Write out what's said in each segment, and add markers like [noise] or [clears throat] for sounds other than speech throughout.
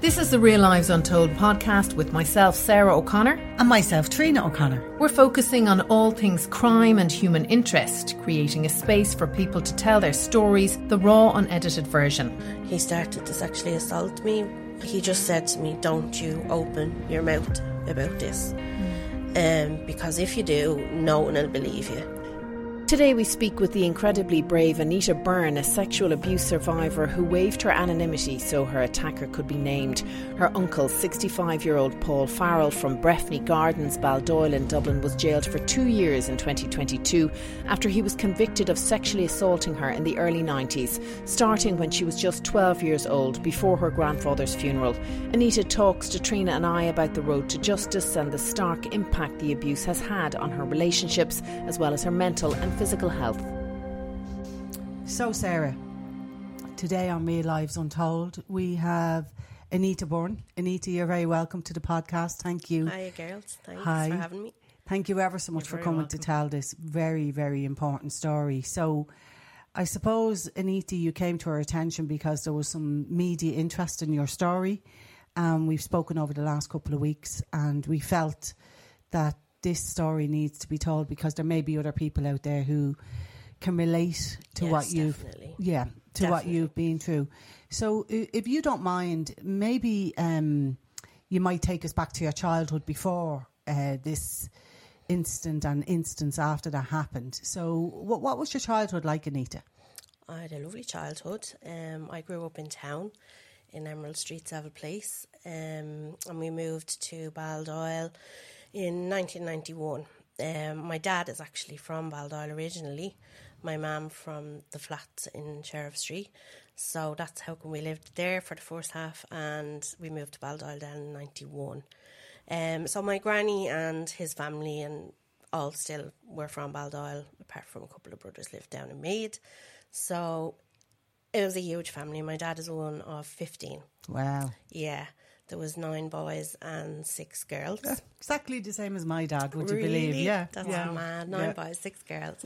This is the Real Lives Untold podcast with myself, Sarah O'Connor. And myself, Trina O'Connor. We're focusing on all things crime and human interest, creating a space for people to tell their stories, the raw, unedited version. He started to sexually assault me. He just said to me, Don't you open your mouth about this. Um, because if you do, no one will believe you. Today we speak with the incredibly brave Anita Byrne, a sexual abuse survivor who waived her anonymity so her attacker could be named. Her uncle, 65 year old Paul Farrell from Breffni Gardens, Baldoyle in Dublin, was jailed for two years in 2022 after he was convicted of sexually assaulting her in the early 90s, starting when she was just 12 years old before her grandfather's funeral. Anita talks to Trina and I about the road to justice and the stark impact the abuse has had on her relationships as well as her mental and physical health. So, Sarah, today on Real Lives Untold, we have Anita Byrne. Anita, you're very welcome to the podcast. Thank you. Hi, girls. Thanks Hi. for having me. Thank you ever so much for very coming to tell this very, very important story. So, I suppose, Anita, you came to our attention because there was some media interest in your story. Um, we've spoken over the last couple of weeks, and we felt that this story needs to be told because there may be other people out there who can relate to Yes, what you've definitely. yeah to what you've been through. So, if you don't mind, maybe um, you might take us back to your childhood before uh, this incident and instance after that happened. So, what what was your childhood like, Anita? I had a lovely childhood. Um, I grew up in town in Emerald Street, Seville Place, um, and we moved to Baldoyle in 1991. Um, my dad is actually from Baldoyle originally, my mum from the flats in Sheriff Street. So that's how come we lived there for the first half, and we moved to Baldoyle then in 91. Um, so my granny and his family and all still were from Baldoyle, apart from a couple of brothers lived down in Meath. So it was a huge family. My dad is one of 15. Wow, Yeah. There was nine boys and six girls. exactly the same as my dad. Would you believe? Yeah, That's yeah. mad. Nine Yeah. boys, six girls.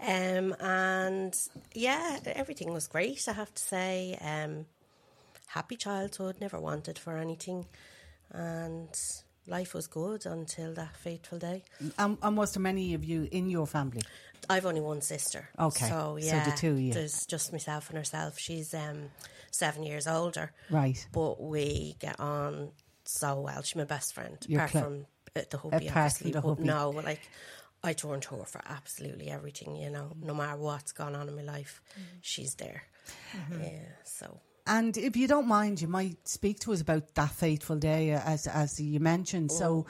Um, and yeah, everything was great, I have to say. Um, happy childhood, never wanted for anything. And life was good until that fateful day. And, and was there many of you in your family? I've only one sister. Okay, So so yeah, the two of you. There's just myself and herself. She's um, seven years older. Right. But we get on so well. She's my best friend, You're apart clo- from uh, the hubby, Apart obviously. from the but hubby. no, like I turn to her for absolutely everything. You know, no matter what's gone on in my life, she's there. Mm-hmm. Yeah. So And if you don't mind, you might speak to us about that fateful day, uh, as as you mentioned. So,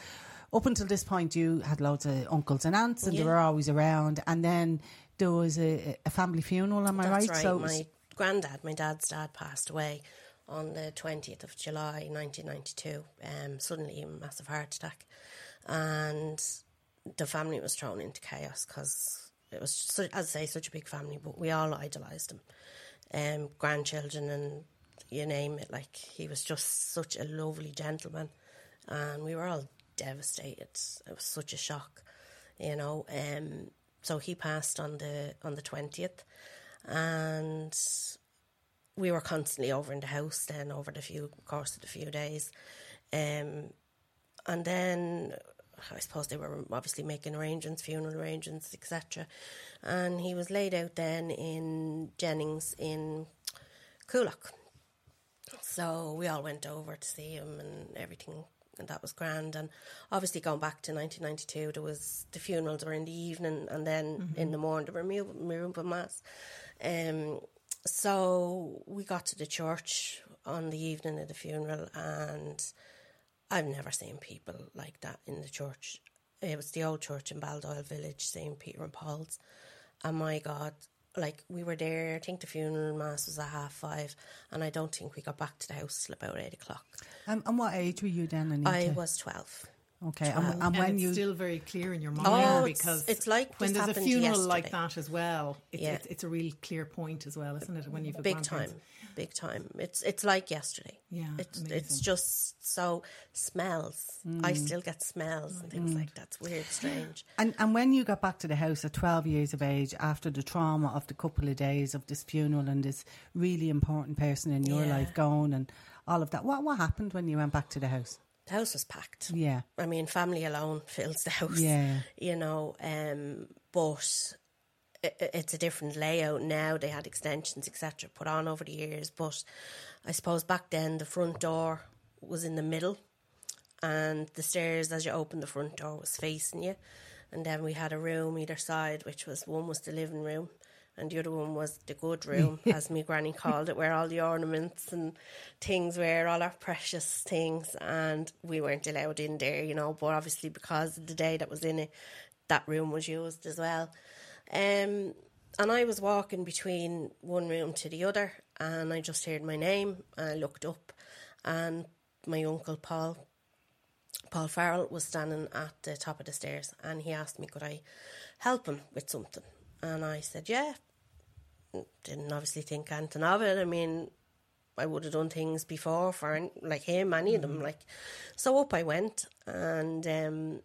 up until this point, you had loads of uncles and aunts, and they were always around. And then there was a, a family funeral. Am I that's right? right. So, my granddad, my dad's dad, passed away on the twentieth of July, nineteen ninety two. Um, suddenly, a massive heart attack, and the family was thrown into chaos because it was, as I say, such a big family. But we all idolised him, um, grandchildren and you name it. Like he was just such a lovely gentleman, and we were all devastated. It was such a shock, you know. Um, so he passed on the on the twentieth, and we were constantly over in the house then over the few course of the few days, um, and then I suppose they were obviously making arrangements, funeral arrangements, etc. And he was laid out then in Jennings in Coolock. So we all went over to see him and everything, and that was grand. And obviously, going back to 1992, there was the funerals were in the evening, and then in the morning, the removal, removal mass. Um, so we got to the church on the evening of the funeral, and I've never seen people like that in the church. It was the old church in Baldoyle Village, St. Peter and Paul's. And my God, like we were there, I think the funeral mass was at half five, and I don't think we got back to the house till about eight o'clock. Um, and what age were you then, Anita? I was 12. Okay, and, and And when it's you still very clear in your mind Oh, it's- because it's like when there's a funeral like that as well, it's, Yeah. it's, it's a real clear point as well, isn't it? When you've big time, big time. It's it's like yesterday. Yeah, it's amazing. it's just so smells. I mm. still get smells and things mm. like that's weird, strange. And and when you got back to the house at twelve years of age, after the trauma of the couple of days of this funeral and this really important person in your Yeah. life gone and all of that, what what happened when you went back to the house? The house was packed. Yeah. I mean, family alone fills the house. Yeah. You know, um, but it's a different layout now. They had extensions, etc., put on over the years. But I suppose back then the front door was in the middle, and the stairs as you opened the front door was facing you. And then we had a room either side, which was one was the living room, and the other one was the good [laughs] room, as me granny called it, where all the ornaments and things were, all our precious things. And we weren't allowed in there, you know, but obviously because of the day that was in it, that room was used as well. Um, and I was walking between one room to the other, and I just heard my name. And I looked up, and my uncle Paul Paul Farrell was standing at the top of the stairs and he asked me could I help him with something and I said yeah didn't obviously think anything of it I mean I would have done things before for like him any of them like so up I went and um,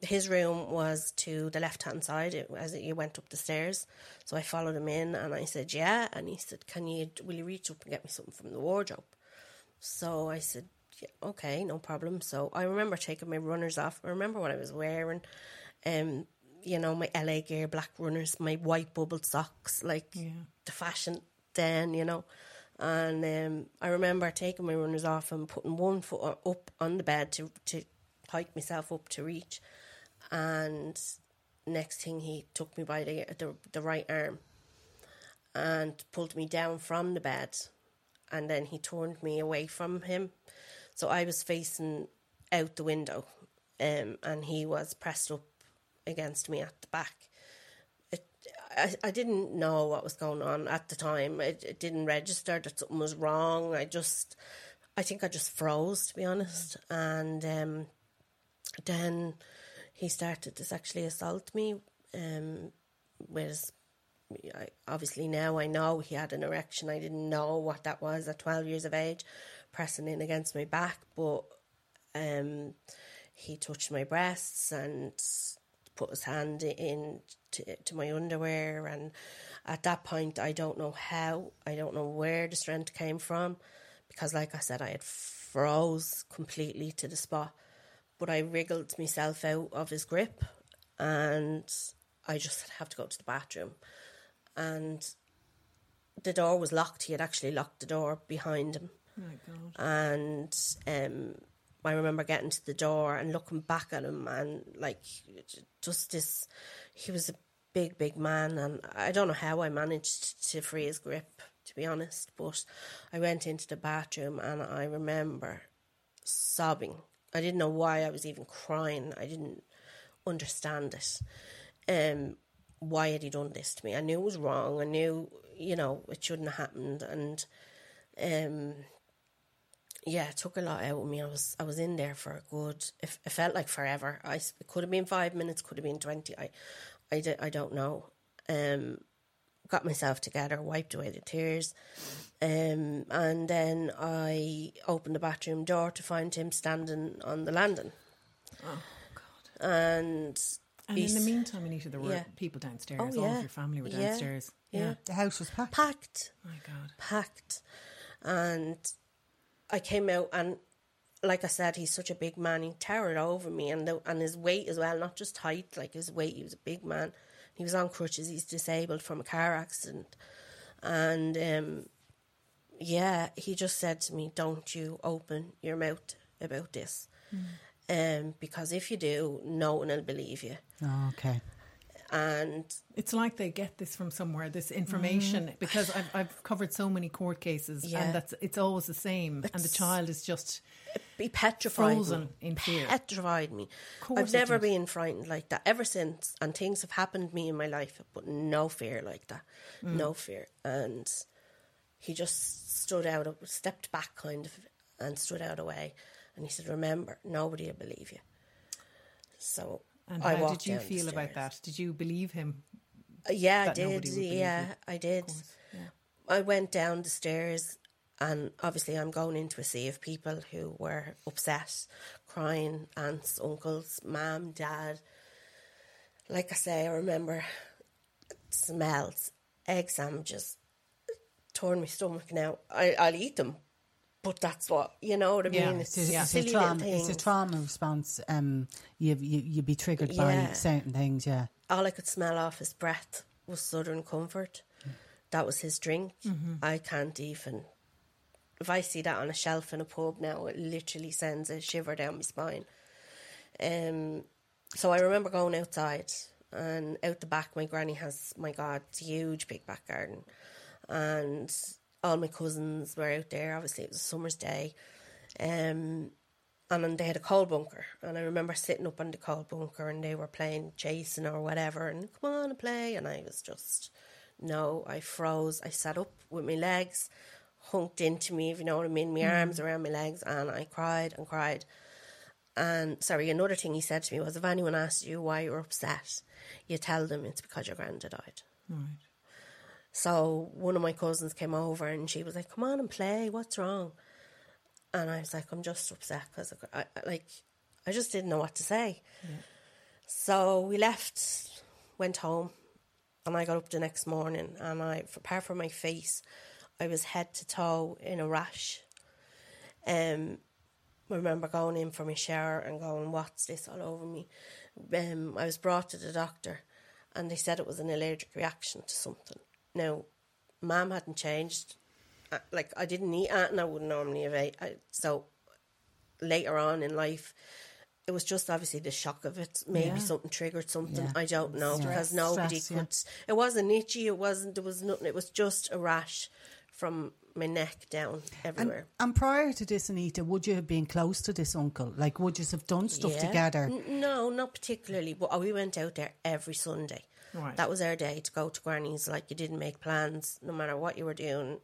his room was to the left hand side it- as you went up the stairs so I followed him in and I said yeah and he said can you will you reach up and get me something from the wardrobe so I said, yeah, okay, no problem. So I remember taking my runners off. I remember what I was wearing. Um, you know, my LA Gear black runners, my white bubbled socks, like the fashion then, you know. And um, I remember taking my runners off and putting one foot up on the bed to to hike myself up to reach. And next thing, he took me by the the, the right arm and pulled me down from the bed and then he turned me away from him. So I was facing out the window, um, and he was pressed up against me at the back. It, I, I didn't know what was going on at the time. It, it didn't register that something was wrong. I just, I think I just froze, to be honest. And um, then he started to sexually assault me um, with I, obviously now I know he had an erection. I didn't know what that was at 12 years of age, pressing in against my back, but um, he touched my breasts and put his hand in to, to my underwear. And at that point, I don't know how, I don't know where the strength came from, because, like I said, I had froze completely to the spot. But I wriggled myself out of his grip, and I just have to go to the bathroom and the door was locked. He had actually locked the door behind him. Oh my God. And um, I remember getting to the door and looking back at him, and like just this, he was a big, big man, and I don't know how I managed to free his grip, to be honest. But I went into the bathroom, and I remember sobbing. I didn't know why I was even crying. I didn't understand it. Um, why had he done this to me? I knew it was wrong. I knew, you know, it shouldn't have happened. And um, yeah, it took a lot out of me. I was I was in there for a good. It, it felt like forever. I it could have been five minutes, could have been twenty. I, I, di- I don't know. Um, got myself together, wiped away the tears, um, and then I opened the bathroom door to find him standing on the landing. Oh God! And And he's in the meantime, Anita, there were Yeah. people downstairs. Oh, All yeah. of your family were downstairs. Yeah. The house was packed. packed. Oh, My God. packed. And I came out and like I said, he's such a big man. He towered over me, and the, and his weight as well, not just height, like his weight. He was a big man. He was on crutches. He's disabled from a car accident, and um, yeah, he just said to me, "Don't you open your mouth about this, Mm. um, because if you do, no one will believe you." Oh, okay. And It's like they get this from somewhere, this information, because I've, I've covered so many court cases, Yeah. and that's it's always the same, and the child is just be petrified Frozen me. in fear. Petrified me. I've never been frightened like that ever since, and things have happened to me in my life, but no fear like that, Mm. no fear. And he just stood out, stepped back, kind of, and stood out away. And he said, "Remember, nobody will believe you." So And I how did you feel about that? Did you believe him? Uh, Yeah, I did. nobody would believe Yeah? I did. yeah. I went down the stairs, and obviously, I'm going into a sea of people who were upset, crying aunts, uncles, mum, dad. Like I say, I remember smells, egg sandwiches, torn my stomach now. I, I'll eat them, but that's what, you know what I Yeah, mean? It's, a, Yeah. it's, a silly little trauma, it's a trauma response. Um, you you you be triggered by certain things. Yeah. all I could smell off his breath was Southern Comfort. That was his drink. I can't even. If I see that on a shelf in a pub now, it literally sends a shiver down my spine. Um, so I remember going outside and out the back. My granny has, my God, huge big back garden, and all my cousins were out there. Obviously, it was a summer's day. Um, and then they had a coal bunker, and I remember sitting up on the coal bunker, and they were playing chasing or whatever, and come on and play, and I was just no, I froze. I sat up with my legs hunked into me, if you know what I mean, my arms around my legs, and I cried and cried. And sorry, another thing he said to me was, if anyone asks you why you're upset, you tell them it's because your granddad died. Right. So one of my cousins came over and she was like, "Come on and play. What's wrong?" And I was like, "I'm just upset because I, I like I just didn't know what to say." So we left, went home, and I got up the next morning, and I, apart from my face, I was head to toe in a rash. Um, I remember going in for my shower and going, "What's this all over me?" Um, I was brought to the doctor, and they said it was an allergic reaction to something. Now, Mum hadn't changed. Like I didn't eat and I wouldn't normally have ate. I, so later on in life, it was just obviously the shock of it. Maybe Yeah. something triggered something. Yeah. I don't know Stress. because nobody Stress, yeah. could. It wasn't itchy. It wasn't. There was nothing. It was just a rash from my neck down And, everywhere. and prior to this, Anita, would you have been close to this uncle? Like, would you have done stuff Yeah. together? N- no, not particularly. But we went out there every Sunday. Right. That was our day to go to Granny's. Like you didn't make plans, no matter what you were doing.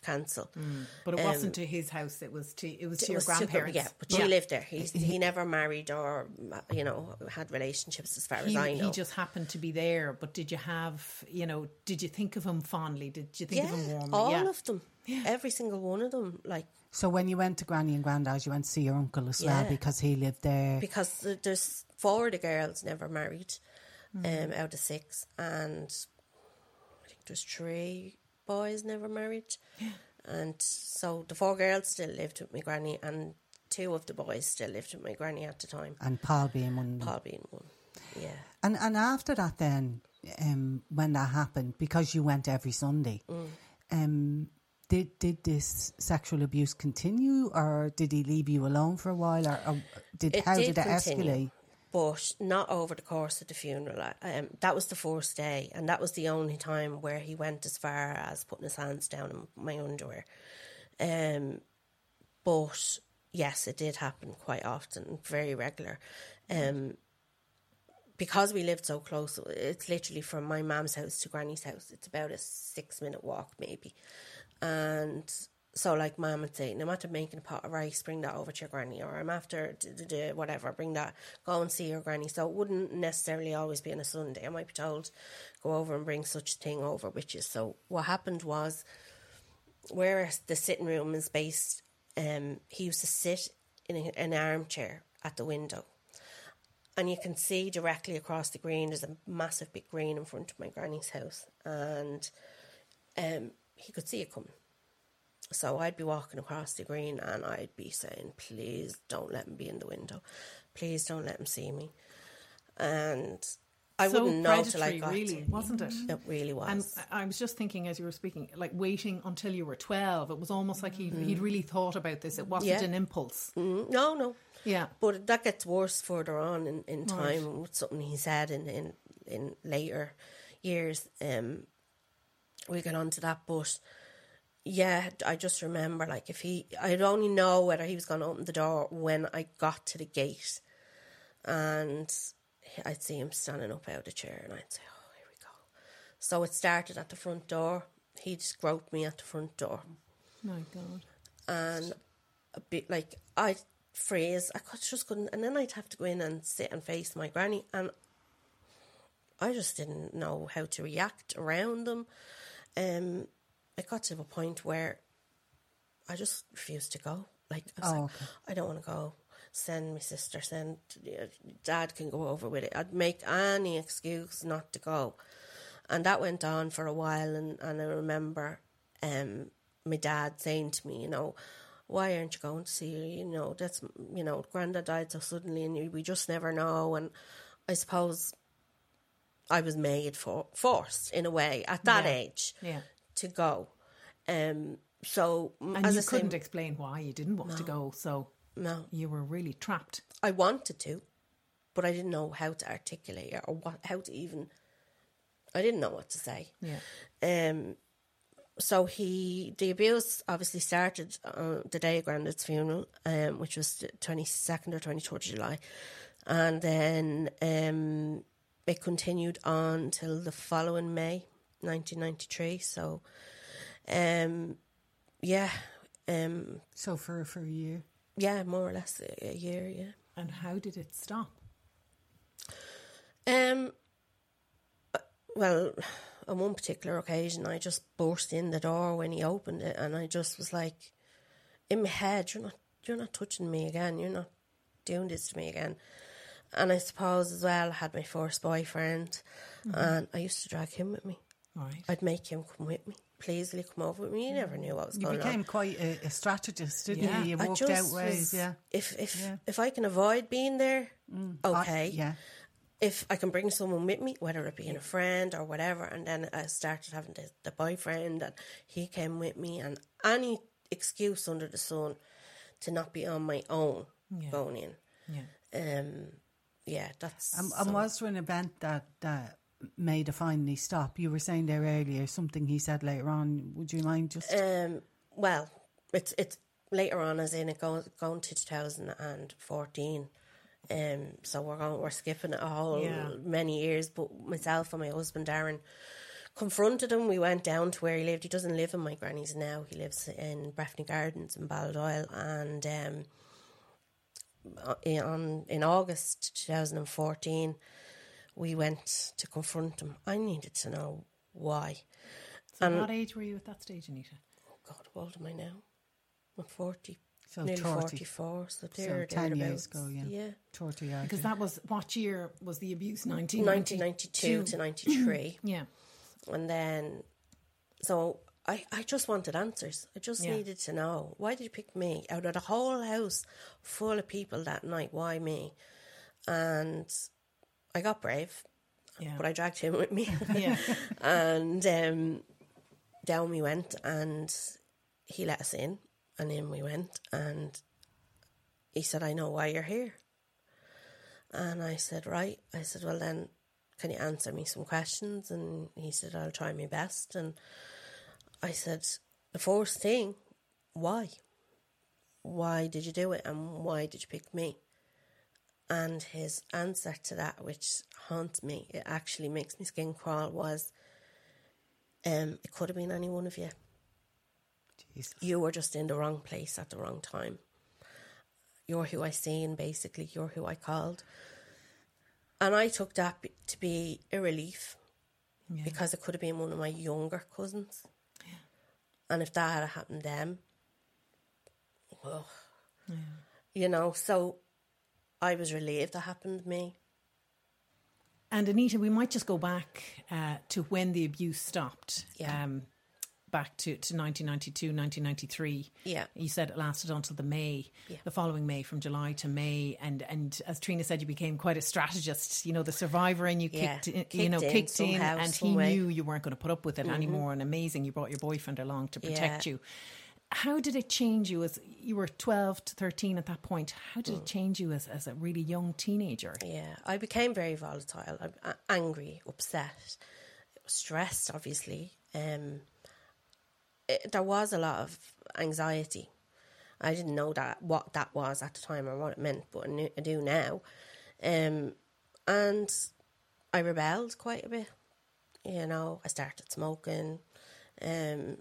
Cancel. Mm. But it wasn't um, to his house; it was to it was to It your was to- grandparents. yeah, but she lived there. He he never married or uh, you know had relationships as far as I know. he just happened to be there. But did you have, you know, did you think of him fondly? Did you think yeah, of him warmly? all yeah. of them, every single one of them. Like So when you went to Granny and Grandad, you went to see your uncle as well because he lived there. because there's four of the girls never married, Mm. um, out of six, and I think there's three boys never married, and so the four girls still lived with my granny, and two of the boys still lived with my granny at the time. and Paul being one. Paul being one, yeah. And and after that, then um, when that happened, because you went every Sunday, Mm. um, did did this sexual abuse continue, or did he leave you alone for a while, or, or did It how did did it continue, escalate? But not over the course of the funeral. Um, that was the first day, and that was the only time where he went as far as putting his hands down in my underwear. Um, but yes, it did happen quite often, very regular. Um, because we lived so close, it's literally from my mum's house to Granny's house. It's about a six minute walk, maybe. And so, like, mum would say, I'm after making a pot of rice, bring that over to your granny, or I'm after whatever, bring that, go and see your granny. So, it wouldn't necessarily always be on a Sunday. I might be told, go over and bring such a thing over with you. So, what happened was, where the sitting room is based, um, he used to sit in a, an armchair at the window. And you can see directly across the green, there's a massive big green in front of my granny's house. And um, he could see it coming. So I'd be walking across the green and I'd be saying, please don't let him be in the window. Please don't let him see me. And I so wouldn't know till I got really, to- wasn't it? It really was. And I was just thinking as you were speaking, like waiting until you were 12, it was almost like he'd, he'd really thought about this. It wasn't Yeah. an impulse. Mm, no, no. Yeah. But that gets worse further on in, in time with something he said in, in, in later years. Um, we'll get on to that. But yeah, I just remember like if he, I'd only know whether he was going to open the door when I got to the gate and I'd see him standing up out of the chair and I'd say, oh, here we go. So it started at the front door. He just groped me at the front door My God. and a bit like I freeze. I could, just couldn't, and then I'd have to go in and sit and face my granny, and I just didn't know how to react around them. Um, it got to a point where I just refused to go. Like I was Oh, like, okay. I don't want to go. Send my sister. Send dad can go over with it. I'd make any excuse not to go, and that went on for a while. And, and I remember um, my dad saying to me, you know, why aren't you going to see her? You know, that's you know, Grandad died so suddenly, and you- we just never know. And I suppose I was made for forced in a way at that Yeah. age Yeah. To go. Um, so And as you I say, couldn't explain why you didn't want to go, so no, you were really trapped. I wanted to, but I didn't know how to articulate it or what how to even. I didn't know what to say. Yeah. Um, so he the abuse obviously started on the day of Grandad's funeral, um, which was the twenty second or twenty third of July, and then um, it continued on till the following May, nineteen ninety three. So, um, yeah, um, So for for a year. yeah, more or less a, a year, yeah. And how did it stop? Um. Well, on one particular occasion, I just burst in the door when he opened it, and I just was like, in my head, "You're not, you're not touching me again. You're not doing this to me again." And I suppose as well, I had my first boyfriend, and I used to drag him with me. Right. I'd make him come with me. Please, will you come over with me? You never knew what was You going on. You became quite a, a strategist, didn't Yeah. you? You just out ways, was- yeah. If if Yeah. if I can avoid being there, okay. I- yeah. if I can bring someone with me, whether it be in a friend or whatever, and then I started having the, the boyfriend, and he came with me, and any excuse under the sun to not be on my own going in. Yeah. Um, yeah, that's. And, and was there an event that, that made a finally stop? You were saying there earlier something he said later on. Would you mind just? Um, well, it's it's later on, as in it goes going to 2014. Um, so we're going, we're skipping a whole Yeah. many years. But myself and my husband Darren confronted him. We went down to where he lived. He doesn't live in my granny's now. He lives in Breffni Gardens in Baldoyle, and um, uh, in, on in August 2014, we went to confront him. I needed to know why. So what age were you at that stage, Anita? Oh God, how old am I now? I'm 40. So nearly 30. 44. So, so 10 years ago, yeah. Yeah. 30 years. Because that was what year was the abuse? 1992 to 93. [clears throat] Yeah. and then, so I, I just wanted answers. I just Yeah. needed to know why did you pick me out of the whole house full of people that night? Why me? And I got brave, Yeah. but I dragged him with me. [laughs] Yeah. [laughs] and um, down we went, and he let us in, and in we went, and he said, "I know why you're here." And I said, "Right." I said, "Well, then, can you answer me some questions?" And he said, "I'll try my best." And I said, "The first thing, why? Why did you do it, and why did you pick me?" And his answer to that, which haunts me, it actually makes my skin crawl, was, um, "It could have been any one of you. Jesus. You were just in the wrong place at the wrong time. You're who I seen, basically. You're who I called." And I took that to be a relief because it could have been one of my younger cousins. And if that had happened then, oh, you know, so I was relieved that happened to me. And Anita, we might just go back uh, to when the abuse stopped. Yeah. Um, back to, to 1992, 1993. Yeah. You said it lasted until the May, the following May, from July to May. And, and as Trina said, you became quite a strategist, you know, the survivor, and you Yeah, kicked, in, you know, in kicked in, and he way. Mm-hmm. knew you weren't going to put up with it anymore. And amazing, you brought your boyfriend along to protect Yeah. you. How did it change you as you were 12 to 13 at that point? How Mm. did it change you as, as a really young teenager? Yeah, I became very volatile. I'm angry, upset, stressed. Obviously, um, it, there was a lot of anxiety. I didn't know that what that was at the time or what it meant, but I, knew, I do now. Um, and I rebelled quite a bit. You know, I started smoking. Um,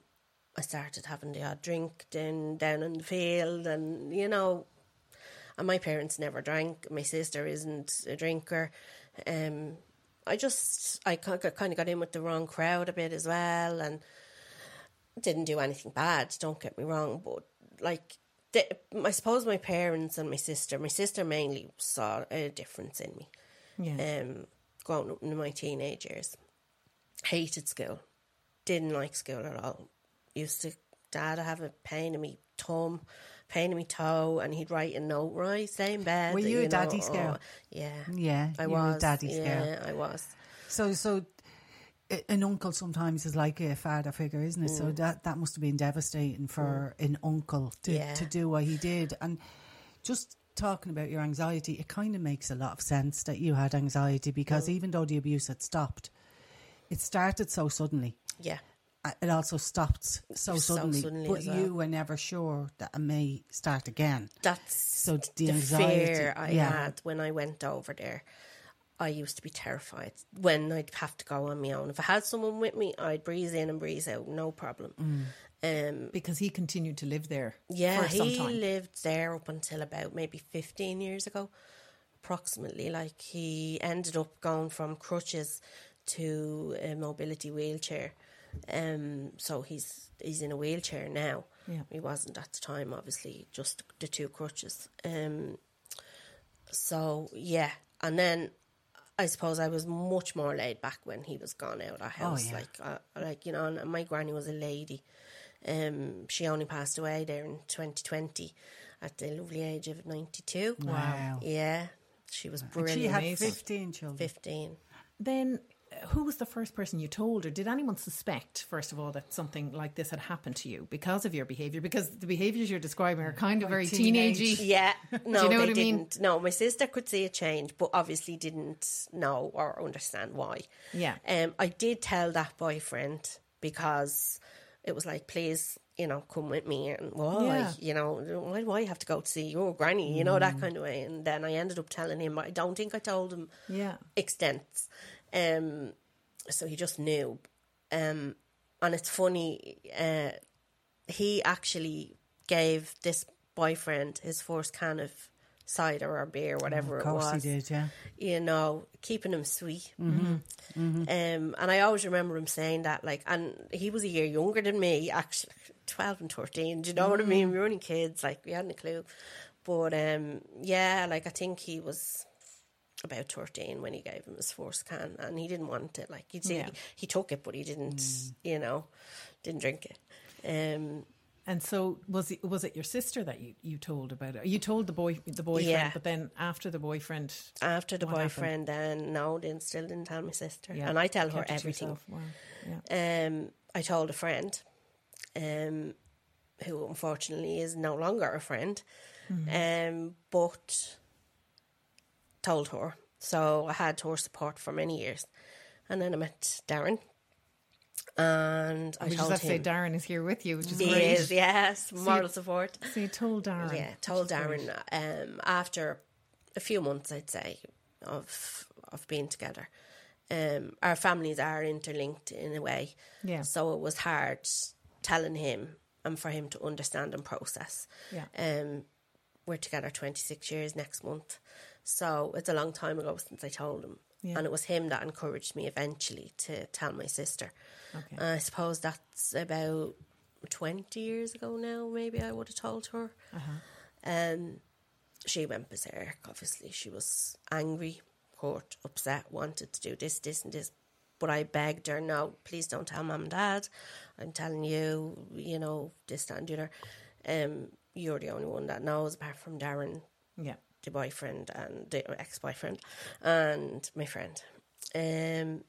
I started having the odd drink down down in the field, and you know, and my parents never drank. My sister isn't a drinker. Um, I just I kind of got in with the wrong crowd a bit as well, and didn't do anything bad. Don't get me wrong, but like I suppose my parents and my sister, my sister mainly saw a difference in me. Yeah. Um, growing up in my teenage years, hated school, didn't like school at all. Used to, dad have a pain in me thumb, pain in me toe, and he'd write a note, right, stay in bed. Were you a know, daddy's girl? yeah, Yeah, I you a was. daddy's girl. yeah, I was. So, so an uncle sometimes is like a father figure, isn't it? So mm. that that must have been devastating for mm. an uncle to, Yeah. to do what he did. And just talking about your anxiety, it kind of makes a lot of sense that you had anxiety because mm. even though the abuse had stopped, it started so suddenly. Yeah. It also stopped so So suddenly, suddenly but as well. you were never sure that it may start again. That's So the the anxiety, fear I yeah. had when I went over there. I used to be terrified when I'd have to go on my own. If I had someone with me, I'd breeze in and breeze out, no problem. Um, Because he continued to live there yeah, for some he time. lived there up until about maybe 15 years ago, approximately. Like, he ended up going from crutches to a mobility wheelchair. Um, so he's he's in a wheelchair now. Yeah. He wasn't at the time, obviously, just the two crutches. Um, so yeah, and then I suppose I was much more laid back when he was gone out of the house. yeah. Like, uh, like you know, and my granny was a lady. Um, she only passed away there in 2020 at the lovely age of 92. Wow. Yeah, she was And brilliant. she had 15 children. 15. Then, who was the first person you told, or did anyone suspect, first of all, that something like this had happened to you because of your behaviour? Because the behaviours you're describing are kind of very teenage. teenagey. Yeah, [laughs] no, know they what I mean? didn't. No, my sister could see a change, but obviously didn't know or understand why. Yeah. Um, I did tell that boyfriend because it was like, please, you know, come with me, and why, Yeah. you know, why do I have to go to see your granny, you know, that kind of way. And then I ended up telling him. I don't think I told him Yeah. extents. Um, so he just knew. Um, and it's funny, uh, he actually gave this boyfriend his first can of cider or beer, whatever Of it course was. he did, yeah. You know, keeping him sweet. Mm-hmm. Um, and I always remember him saying that, like, and he was a year younger than me, actually, [laughs] 12 and 13. Do you know what I Mm. mean? We were only kids, like, we hadn't a clue. But um, yeah, like, I think he was about 13 when he gave him his first can and he didn't want it like he did, Yeah. he, took it but he didn't Mm. you know didn't drink it um And so, was it was it your sister that you, you told about it? You told the boy the boyfriend, Yeah. but then after the boyfriend, after the What happened? boyfriend then no didn't still didn't tell my sister yeah, and I tell her kept it to everything. Wow. Yeah. um I told a friend um who unfortunately is no longer a friend um but told her so I had her support for many years and then I met Darren and I We just told have to say him Darren is here with you, which is He great. is, yes, moral support. So you told Darren. Yeah, told Darren um, after a few months, I'd say, of of being together. Um, our families are interlinked in a way, Yeah. So it was hard telling him and for him to understand and process. Yeah. Um, we're together twenty six years next month, so it's a long time ago since I told him. Yeah. And it was him that encouraged me eventually to tell my sister. Okay. I suppose that's about 20 years ago now, maybe I would have told her. Um, she went berserk, obviously. She was angry, hurt, upset, wanted to do this, this, and this. but I begged her, no, please don't tell mum and dad. I'm telling you, you know, this, that, and the other. Um, you're the only one that knows, apart from Darren, Yeah. Boyfriend and the ex boyfriend, and my friend. Um,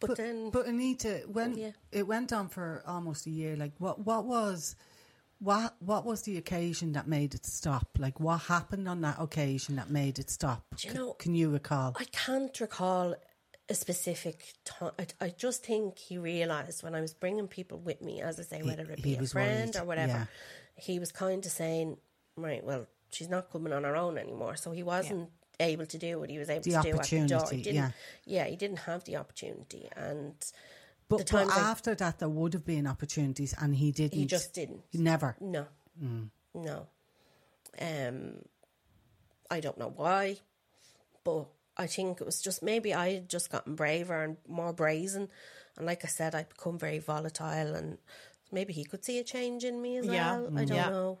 but, But, then, but Anita, when Yeah. it went on for almost a year, like what what was what what was the occasion that made it stop? Like what happened on that occasion that made it stop? Do you C- know- can you recall? I can't recall a specific time. I, I just think he realised when I was bringing people with me, as I say, whether it be a friend worried, or whatever, yeah. he was kind of saying, right, well, she's not coming on her own anymore. So he wasn't able to do what he was able The to do at the door. He didn't, yeah. yeah, he didn't have the opportunity, and but, the but after that, there would have been opportunities, and he didn't. he just didn't. never. No, Mm. no. Um, I don't know why, but I think it was just maybe I had just gotten braver and more brazen, and like I said, I'd become very volatile, and maybe he could see a change in me as Yeah, well. I don't yeah. know.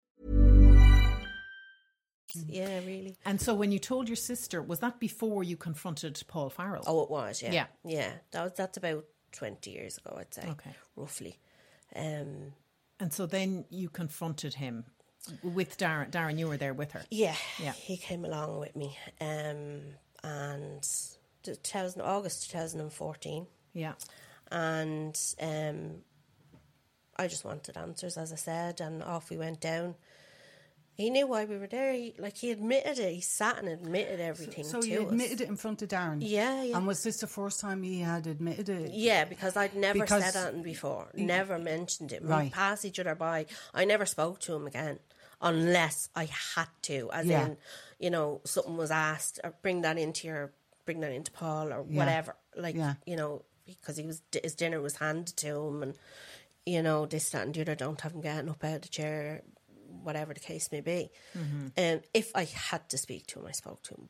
Yeah, really. And so when you told your sister, was that before you confronted Paul Farrell? Oh, it was. Yeah, Yeah. yeah. That was that's about twenty years ago, I'd say. Okay. roughly. Um, And so then you confronted him with Darren. Darren, you were there with her. Yeah, Yeah. He came along with me, um, and 2000, August two thousand and fourteen, Yeah. and um, I just wanted answers, as I said, and off we went down. He knew why we were there. He, like he admitted it. He sat and admitted everything. So to you us. admitted it in front of Darren. Yeah, yeah. And was this the first time he had admitted it? Yeah, because I'd never Because- said anything before, never mm. mentioned it. We Right. passed each other by. I never spoke to him again unless I had to, as Yeah. in, you know, something was asked or bring that into your, bring that into Paul or Yeah. whatever. Like, Yeah. you know, because he was his dinner was handed to him, and you know this, that, and the other. Don't have him getting up out of the chair, whatever the case may be. Mm-hmm. And if I had to speak to him, I spoke to him.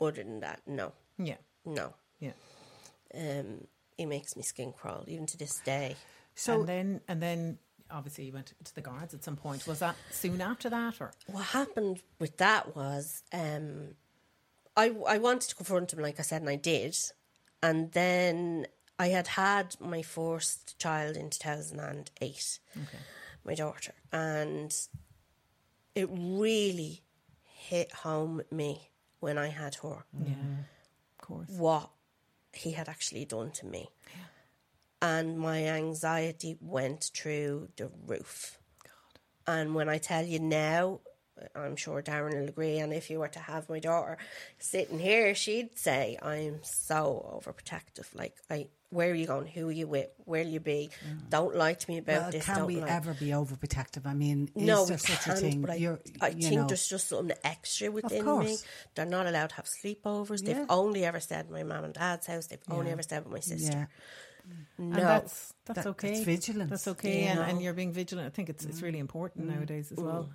Other than that, no, Yeah. no. Yeah. Um, he makes me skin crawl even to this day. So and then and then obviously you went to the guards at some point. Was that soon after that or What happened with that was um, I I wanted to confront him, like I said, and I did. And then I had had my first child in two thousand and eight, my daughter, and it really hit home me when I had her Yeah. Mm-hmm. Of course. what he had actually done to me. And my anxiety went through the roof. And when I tell you now, I'm sure Darren will agree, and if you were to have my daughter sitting here, she'd say, I'm so overprotective. Like, I, where are you going? Who are you with? Where'll you be? Don't lie to me about well, this. can don't we lie. ever be overprotective? I mean, is no, there we such can't, a thing? But I, You're- I you think know, there's just something extra within me. They're not allowed to have sleepovers. Yeah. They've only ever stayed at my mum and dad's house. They've only ever stayed with my sister. yeah. No, And that's that's That- okay. that's vigilance. That's okay, Yeah. and, and you're being vigilant. I think it's it's really important nowadays as well.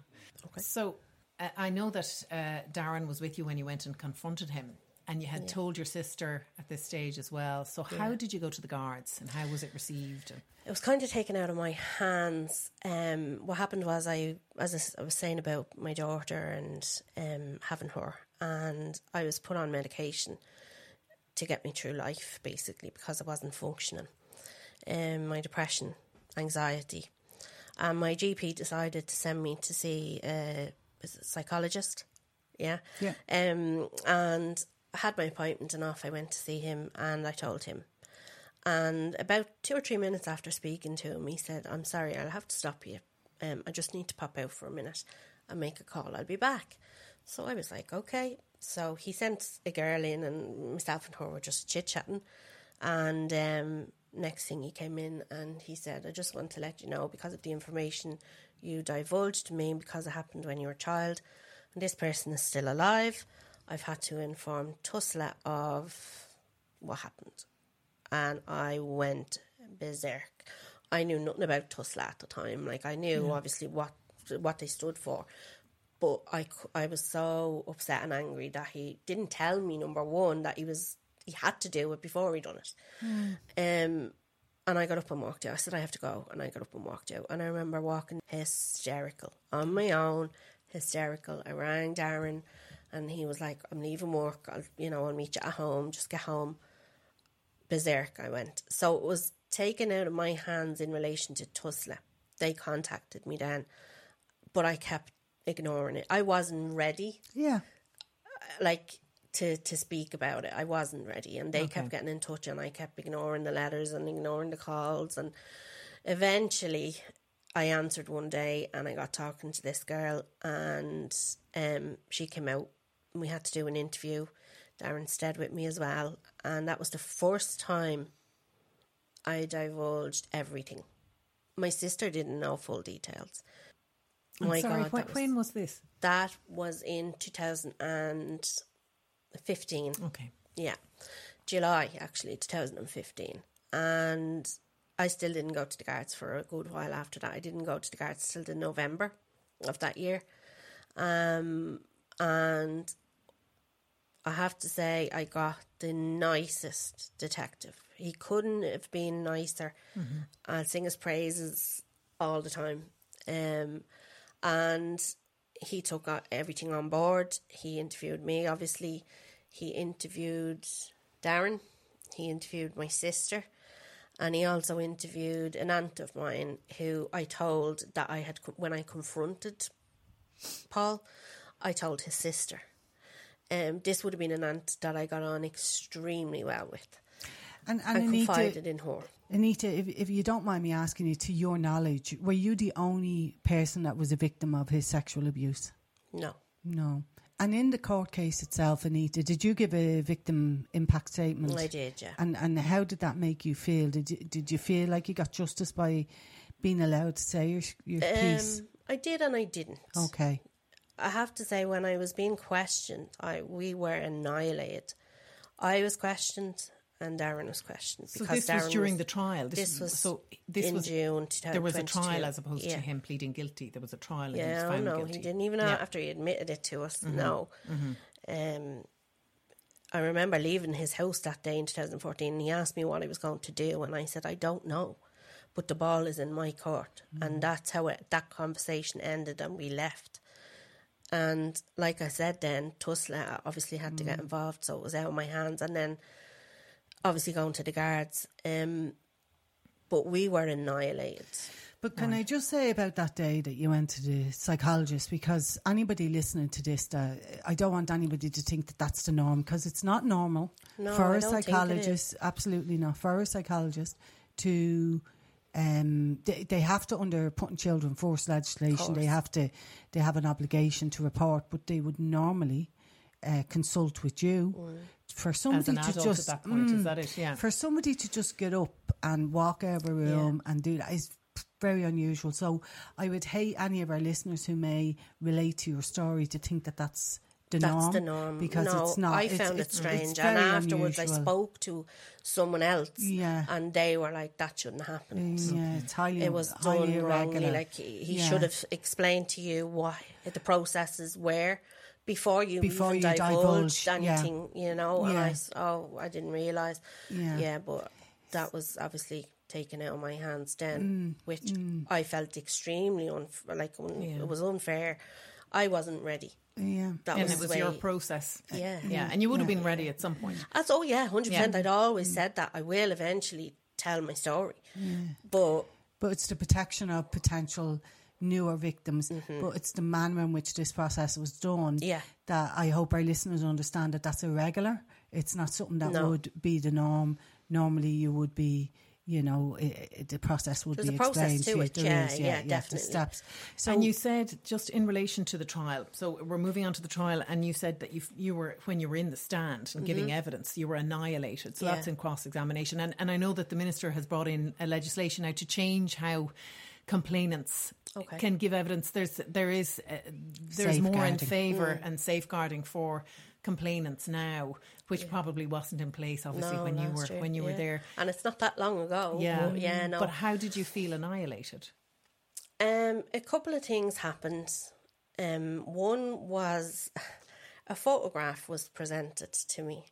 Okay. So uh, I know that uh, Darren was with you when you went and confronted him, and you had told your sister at this stage as well. So how did you go to the guards, and how was it received? It was kind of taken out of my hands. Um, what happened was I, as I was saying about my daughter and um, having her, and I was put on medication to get me through life, basically because I wasn't functioning. Um, my depression, anxiety, and my GP decided to send me to see a, a psychologist. Yeah, Yeah. Um, and I had my appointment, and off I went to see him, and I told him. And about two or three minutes after speaking to him, he said, I'm sorry, I'll have to stop you. Um, I just need to pop out for a minute and make a call. I'll be back. So I was like, okay. So he sent a girl in, and myself and her were just chit chatting. And um, next thing he came in and he said, I just want to let you know because of the information you divulged to me, because it happened when you were a child, and this person is still alive, I've had to inform TUSLA of what happened. And I went berserk. I knew nothing about TUSLA at the time. Like, I knew obviously what what they stood for. But I, I was so upset and angry that he didn't tell me, number one, that he was he had to do it before he done it. Um, and I got up and walked out. I said, I have to go. And I got up and walked out. And I remember walking hysterical on my own, hysterical. I rang Darren and he was like, I'm leaving work. I'll, you know, I'll meet you at home. Just get home. Berserk, I went. So it was taken out of my hands in relation to Tusla. They contacted me then, but I kept ignoring it. I wasn't ready Yeah. like to to speak about it. I wasn't ready, and they kept getting in touch, and I kept ignoring the letters and ignoring the calls, and eventually, I answered one day, and I got talking to this girl, and um, she came out, and we had to do an interview. Darren stayed with me as well, and that was the first time I divulged everything. My sister didn't know full details. I'm My sorry, God, wh- that was- when was this? that was in 2015. Okay. Yeah. July, actually, 2015. And I still didn't go to the guards for a good while after that. I didn't go to the guards till the November of that year. Um, and I have to say, I got the nicest detective. He couldn't have been nicer. I'll sing his praises all the time. Um, and he took everything on board. He interviewed me, obviously. He interviewed Darren. He interviewed my sister. And he also interviewed an aunt of mine who I told that I had, when I confronted Paul, I told his sister. Um, this would have been an aunt that I got on extremely well with. And, And, and Anita, confided in her. Anita, if, if you don't mind me asking you, to your knowledge, were you the only person that was a victim of his sexual abuse? No. No. And in the court case itself, Anita, did you give a victim impact statement? I did, yeah. And and how did that make you feel? Did you, did you feel like you got justice by being allowed to say your, your piece? Um, I did and I didn't. Okay. I have to say, when I was being questioned, I we were annihilated. I was questioned, and Darren was questioned. So because this was Darren during the trial. This, was so this in was June. There was a trial as opposed yeah. to him pleading guilty. There was a trial and he was Yeah, oh found no, guilty. he didn't even know Yeah. Mm-hmm. after he admitted it to us. No. Um, I remember leaving his house that day in 2014 and he asked me what I was going to do and I said, I don't know. But the ball is in my court. Mm-hmm. And that's how it, that conversation ended and we left. And like I said then, Tusla obviously had to Mm. get involved, so it was out of my hands. And then obviously going to the guards. Um, but we were annihilated. But can I just say about that day that you went to the psychologist? Because anybody listening to this, that I don't want anybody to think that that's the norm because it's not normal No, for I a don't think it psychologist. Absolutely not for a psychologist to. Um, they, they have to under putting children first legislation. They have to. They have an obligation to report, but they would normally uh, consult with you for somebody to just at that point, is Mm, that it? Yeah. for somebody to just get up and walk out of a room and do that is very unusual. So I would hate any of our listeners who may relate to your story to think that that's the That's norm. the norm. because no, it's not. I It's- found it's- it strange, and afterwards I spoke to someone else, Yeah. and they were like, "That shouldn't happen." Yeah, it's highly It was highly done wrongly. Like he, he Yeah. should have explained to you why the processes were before you Before even you divulged divulge, yeah. You know, and I Yeah. s- oh, I didn't realize. Yeah. yeah, but that was obviously taken out of my hands Mm, then, which I felt extremely unfair. Like un- Yeah. it was unfair. I wasn't ready. Yeah. That and was it was the your process. Yeah. Yeah. And you would have been ready at some point. That's oh yeah, hundred percent. I'd always said that I will eventually tell my story, but But it's the protection of potential newer victims. But it's the manner in which this process was done. Mm-hmm. Yeah. That I hope our listeners understand that that's irregular. It's not something that No. would be the norm. Normally, you would be you know, i i the process would There's be a process explained to it, There yeah, is, yeah, the definitely. steps. So and you said just in relation to the trial. So we're moving on to the trial, and you said that you you were when you were in the stand and giving evidence, you were annihilated. So Mm-hmm. Yeah. that's in cross examination, and and I know that the minister has brought in a legislation now to change how complainants Okay. can give evidence. There's there is uh, there's more in favour Mm. and safeguarding for complainants now, which probably wasn't in place obviously No, when you were year, when you were there. and it's not that long ago. Yeah, but yeah, no. But how did you feel annihilated? Um, a couple of things happened. Um, one was [sighs] a photograph was presented to me,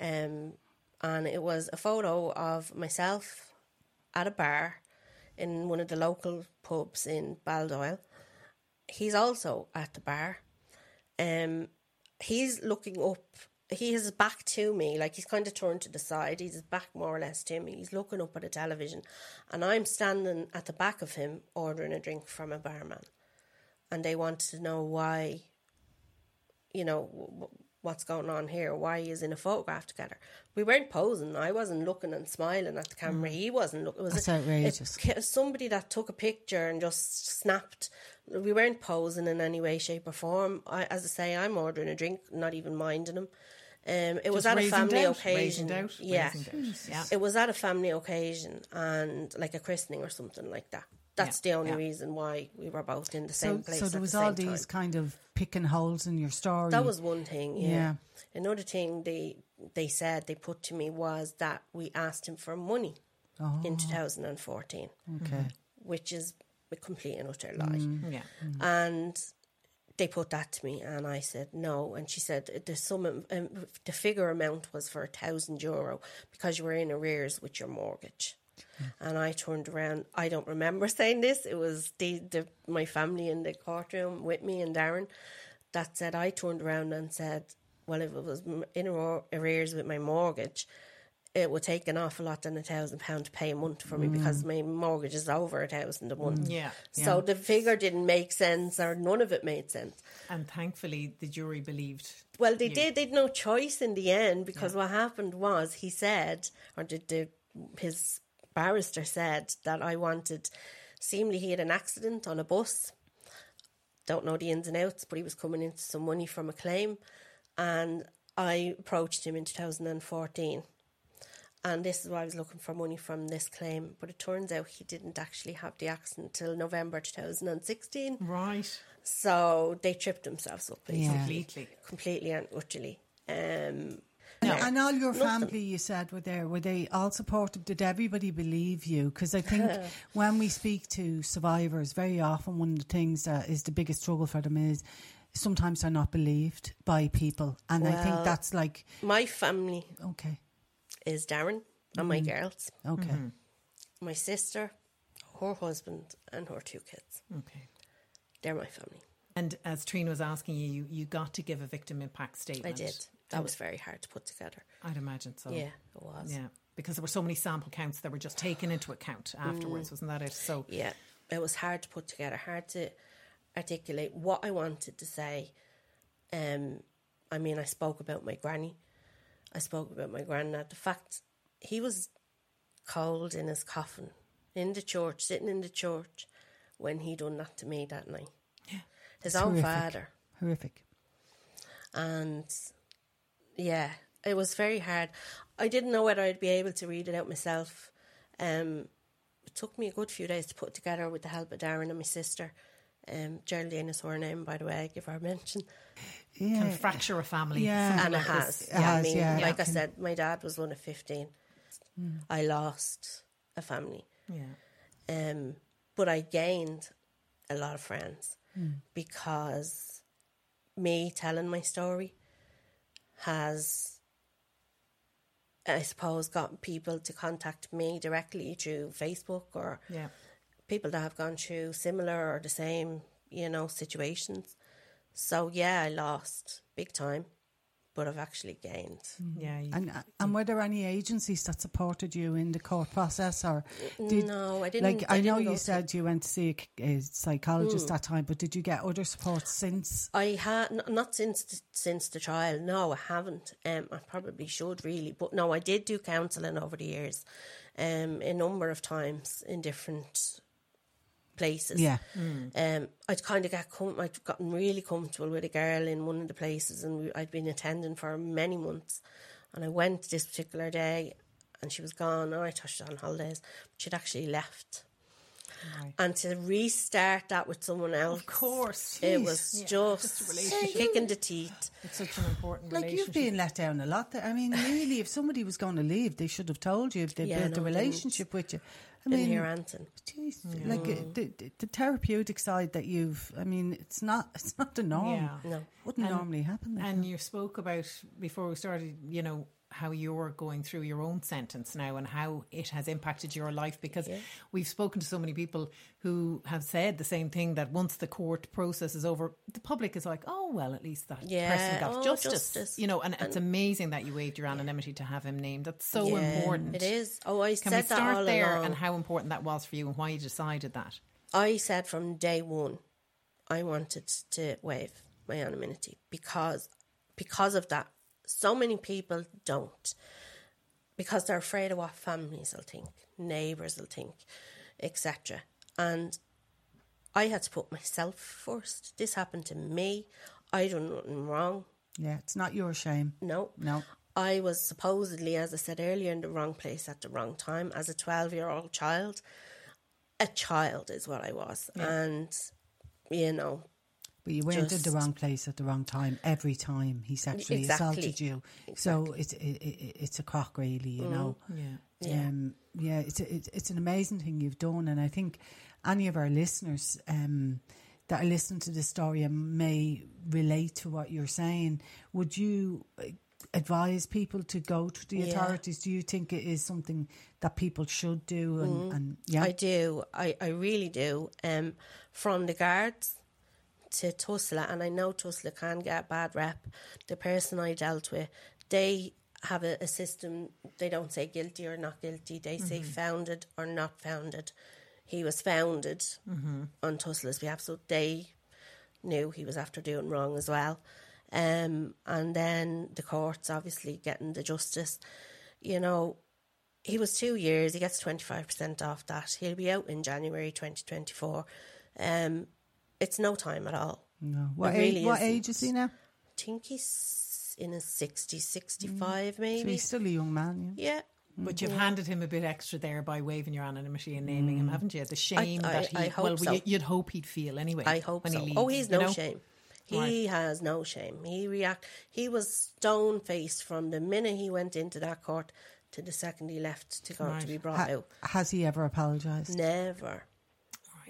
um, and it was a photo of myself at a bar in one of the local pubs in Baldoyle. He's also at the bar. Um, he's looking up. He has his back to me, like he's kind of turned to the side. He's his back more or less to me. He's looking up at a television, and I'm standing at the back of him ordering a drink from a barman. And they wanted to know why, you know, what's going on here, why he's in a photograph together. We weren't posing. I wasn't looking and smiling at the camera. Mm. He wasn't looking. It was That's a- outrageous. it- somebody that took a picture and just snapped. We weren't posing in any way, shape, or form. I, as I say, I'm ordering a drink, not even minding him. Um, it was at a family doubt, occasion. doubt, yeah. yeah. It was at a family occasion and like a christening or something like that. That's Yeah, the only yeah. reason why we were both in the so, same place. so there was the all these time. kind of picking holes in your story. That was one thing. Yeah. Yeah. Another thing they they said they put to me was that we asked him for money Oh. in 2014, okay. which is a complete and utter lie. Mm. Yeah. And they put that to me, and I said no. And she said the sum, um, the figure amount was for a thousand euro because you were in arrears with your mortgage. And I turned around. I don't remember [laughs] saying this. It was the, the my family in the courtroom with me and Darren that said. I turned around and said, "Well, if it was in arrears with my mortgage, it would take an awful lot than a thousand pound to pay a month for me because mm. my mortgage is over a thousand a month. Mm. Yeah, So the figure didn't make sense, or none of it made sense. And thankfully, the jury believed. Well, they did. They'd no choice in the end because what happened was he said, or the, the his barrister said that I wanted. Seemingly, he had an accident on a bus. Don't know the ins and outs, but he was coming into some money from a claim, and I approached him in 2014. And this is why I was looking for money from this claim. But it turns out he didn't actually have the accident till November 2016. Right. So they tripped themselves up basically Completely. completely and utterly. Um, And, no, and all your nothing. family, you said, were there. Were they all supportive? Did everybody believe you? Because I think [laughs] when we speak to survivors, very often one of the things that is the biggest struggle for them is sometimes they're not believed by people. And I think that's like, My family okay, is Darren and my mm-hmm. girls, okay. Mm-hmm. my sister, her husband, and her two kids. Okay. They're my family. And as Trina was asking you, you, you got to give a victim impact statement. I did. That was very hard to put together. I'd imagine so. Yeah, it was. Yeah. Because there were so many sample counts that were just taken into account mm. afterwards, wasn't that it? So Yeah, it was hard to put together, hard to articulate what I wanted to say. Um, I mean, I spoke about my granny, I spoke about my granddad. The fact he was cold in his coffin in the church, sitting in the church, when he done that to me that night. Yeah, his own horrific. father, Horrific. and yeah, it was very hard. I didn't know whether I'd be able to read it out myself. Um, it took me a good few days to put together with the help of Darren and my sister. Um, Geraldine is her name, by the way. I give her a mention, Yeah. can fracture a family. Yeah. something and it has. It Yeah, I has, mean, yeah. like I said, my dad was one of fifteen. I lost a family, Yeah. um, but I gained a lot of friends because me telling my story has, I suppose, got people to contact me directly through Facebook or Yeah. people that have gone through similar or the same, you know, situations. So yeah, I lost big time, but I've actually gained. Yeah. And and were there any agencies that supported you in the court process, or did, No, I didn't- Like I I, know didn't go you to- said you went to see a, a psychologist that time, but did you get other support since? I had n- not since the, since the trial. No, I haven't. Um, I probably should really, but no, I did do counselling over the years. um, a number of times in different places. Yeah. Um, I'd kind of got com- I'd gotten really comfortable with a girl in one of the places, and we, I'd been attending for many months. And I went this particular day, and she was gone. And I touched on holidays, but she'd actually left. And to restart that with someone else, Of course. it Jeez. was Yeah, just, just kicking the teeth. It's such an important Like relationship. you've been let down a lot. There. I mean, really, if somebody was going to leave, they should have told you if they Yeah, built a no, I didn't. relationship with you. I Didn't mean, hear anything. Jeez, like uh, the, the, the therapeutic side that you've. I mean, it's not. [laughs] It's not the norm. Yeah. No. Wouldn't And- normally happen. Like And you spoke about before we started, you know, how you're going through your own sentence now and how it has impacted your life because we've spoken to so many people who have said the same thing that once the court process is over, the public is like, oh, well, at least that Yeah, person got oh, justice. justice. You know, and, it's amazing that you waived your anonymity to have him named. That's so Yeah, important. It is. Oh, I Can said we start all there along. and how important that was for you and why you decided that? I said from day one, I wanted to waive my anonymity because because of that. So many people don't because they're afraid of what families will think, neighbours will think, etc. And I had to put myself first. This happened to me. I done nothing wrong. yeah, it's not your shame. No. No. I was supposedly, as I said earlier, in the wrong place at the wrong time as a 12 year old child. A child is what I was. And, you know, But you went in the wrong place at the wrong time every time he sexually Exactly. assaulted you. So it's it, it, it's a crock, really. You know. Yeah. Yeah. Um, yeah, it's a, it's it's an amazing thing you've done, and I think any of our listeners um, that are listening to this story and may relate to what you're saying. Would you advise people to go to the Yeah. authorities? Do you think it is something that people should do? And, and yeah, I do. I, I really do. Um, from the guards to Tusla, and I know Tusla can get a bad rep. The person I dealt with, they have a, a system. They don't say guilty or not guilty. They say founded or not founded. He was founded on Tusla's behalf, so they knew he was after doing wrong as well. Um, and then the courts obviously getting the justice. You know, he was two years. He gets 25% off that. He'll be out in January 2024. Um, it's no time at all. no. What, It age, really what isn't. age is he now? I think he's in his 60s, 65 mm. So maybe. he's still a young man. Yeah. yeah. Mm. But you've handed him a bit extra there by waiving your anonymity and naming him, mm. haven't you? The shame I- that he, I hope well, so. you, you'd hope he'd feel anyway. I hope when so. He leaves, oh, he's you no know? shame. He has no shame. He react. He was stone faced from the minute he went into that court to the second he left to go to be brought Ha- out. has he ever apologised? Never,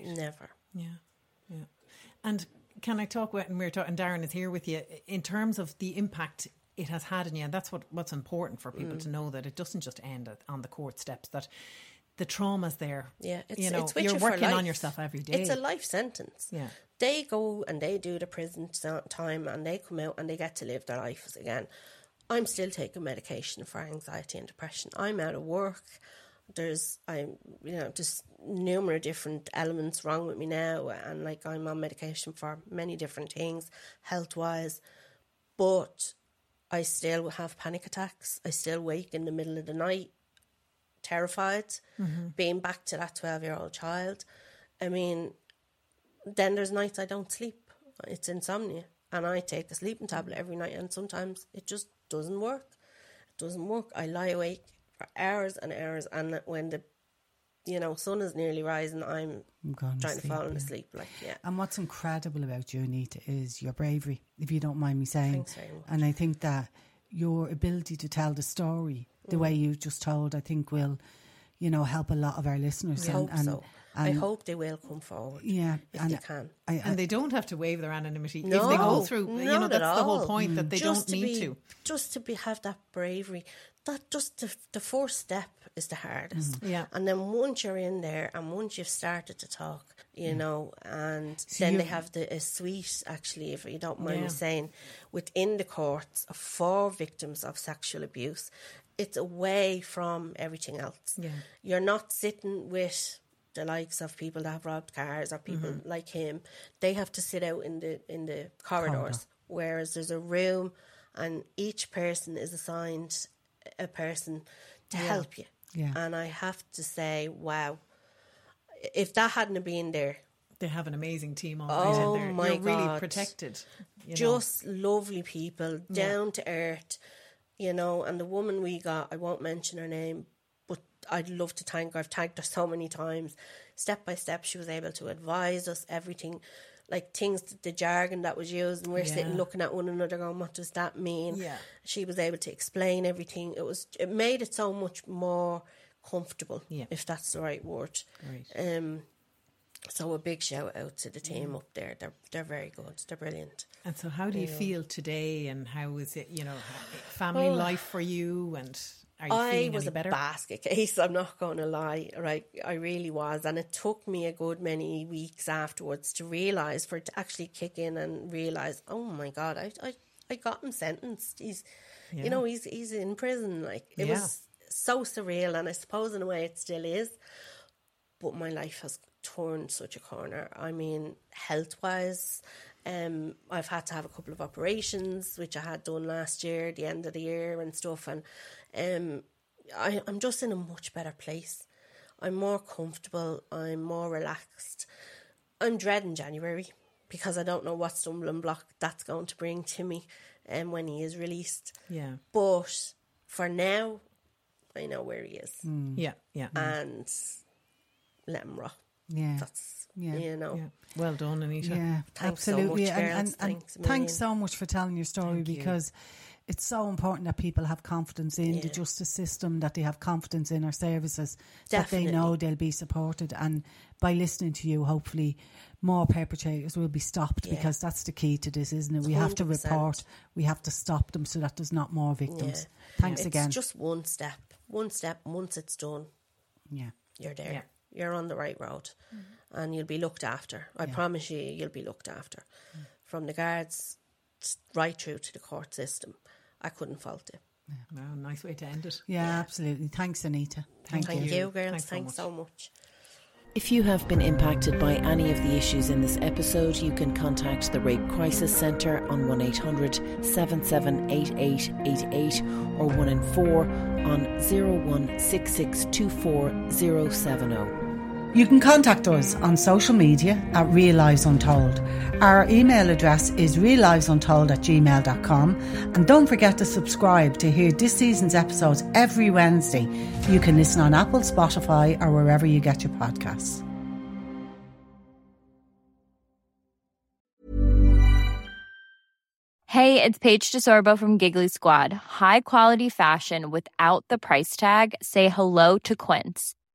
never. Yeah, yeah. And can I talk about, and we're talking, Darren is here with you, in terms of the impact it has had on you, and that's what, what's important for people Mm. to know that it doesn't just end at, on the court steps, that the trauma's there. Yeah, it's, you know, it's you're working on yourself every day. It's a life sentence. Yeah. They go and they do the prison time and they come out and they get to live their lives again. I'm still taking medication for anxiety and depression. I'm out of work. There's I'm you know just numerous different elements wrong with me now, and like I'm on medication for many different things, health wise. But I still have panic attacks. I still wake in the middle of the night, terrified, mm-hmm. being back to that 12 year old child. I mean, then there's nights I don't sleep. It's insomnia. And I take a sleeping tablet every night, and sometimes it just doesn't work. It doesn't work. I lie awake for hours and hours, and when the you know sun is nearly rising, I'm I'm gone trying to sleep, fall yeah. asleep. Like yeah, And what's incredible about you, Anita, is your bravery, if you don't mind me saying. Thanks very much. And I think that your ability to tell the story the way Mm. you just told, I think will, you know, help a lot of our listeners. I and, hope and, so. I hope they will come forward. Yeah, if and they can. I, I, and they don't have to waive their anonymity if No, they go through. You know, that's at the whole all. point that they Just don't need be, to. Just to be have that bravery. That just the, the first step is the hardest. Mm-hmm. Yeah. And then once you're in there and once you've started to talk, you know, and So then they you've- the a suite actually, if you don't mind Yeah. me saying, within the courts for victims of sexual abuse. It's away from everything else. Yeah. You're not sitting with the likes of people that have robbed cars or people Mm-hmm. like him. They have to sit out in the in the corridors. Whereas there's a room and each person is assigned a person to help you. Yeah. And I have to say, wow, if that hadn't been there, They have an amazing team on Oh there. my You're really protected. you know. just lovely people, down to earth, you know. And the woman we got, I won't mention her name, but I'd love to thank her. I've thanked her so many times. Step by step, she was able to advise us everything, like things, the jargon that was used, and we're sitting looking at one another, going, "What does that mean?" Yeah. she was able to explain everything. It was, it made it so much more comfortable, Yeah. if that's the right word. Right. Um. So a big shout out to the team up there. They're they're very good. They're brilliant. And so, how do you feel today? And how is it? You know, family life for you? And Oh. I was a better? basket case. [laughs] I'm not going to lie. Right, I really was, and it took me a good many weeks afterwards to realize, for it to actually kick in and realize, oh my god, I I, I got him sentenced. He's, you know, he's he's in prison. Like it Yeah. was so surreal, and I suppose in a way it still is. But my life has turned such a corner. I mean, health wise. Um, I've had to have a couple of operations, which I had done last year, the end of the year and stuff, and um, I, I'm just in a much better place. I'm more comfortable. I'm more relaxed. I'm dreading January because I don't know what stumbling block that's going to bring to me, um, when he is released. Yeah, But for now, I know where he is, yeah, yeah, and let him rock. Yeah. That's Yeah. you know. yeah. Well done, Anita. Yeah, Thanks so absolutely. much, and, girls. and, and Thanks thanks so much for telling your story Thank you. It's so important that people have confidence in the justice system, that they have confidence in our services, that they know they'll be supported. And by listening to you, hopefully more perpetrators will be stopped Yeah. because that's the key to this, isn't it? We have to report, we have to stop them so that there's not more victims. Yeah. Thanks it's again. just one step. One step. Once it's done, yeah. you're there. Yeah. You're on the right road, mm-hmm. and you'll be looked after. I promise you, you'll be looked after, mm. from the guards right through to the court system. I couldn't fault it. Wow, nice way to end it. Yeah, absolutely. Thanks, Anita. Thank, Thank you. you, girls. Thanks Thanks, so so, much. much. If you have been impacted by any of the issues in this episode, you can contact the Rape Crisis Centre on 1800 778888 or 1 in 4 on 016624070. You can contact us on social media at Real Lives Untold. Our email address is reallivesuntold at gmail.com. And don't forget to subscribe to hear this season's episodes every Wednesday. You can listen on Apple, Spotify, or wherever you get your podcasts. Hey, it's Paige DeSorbo from Giggly Squad. High quality fashion without the price tag. Say hello to Quince.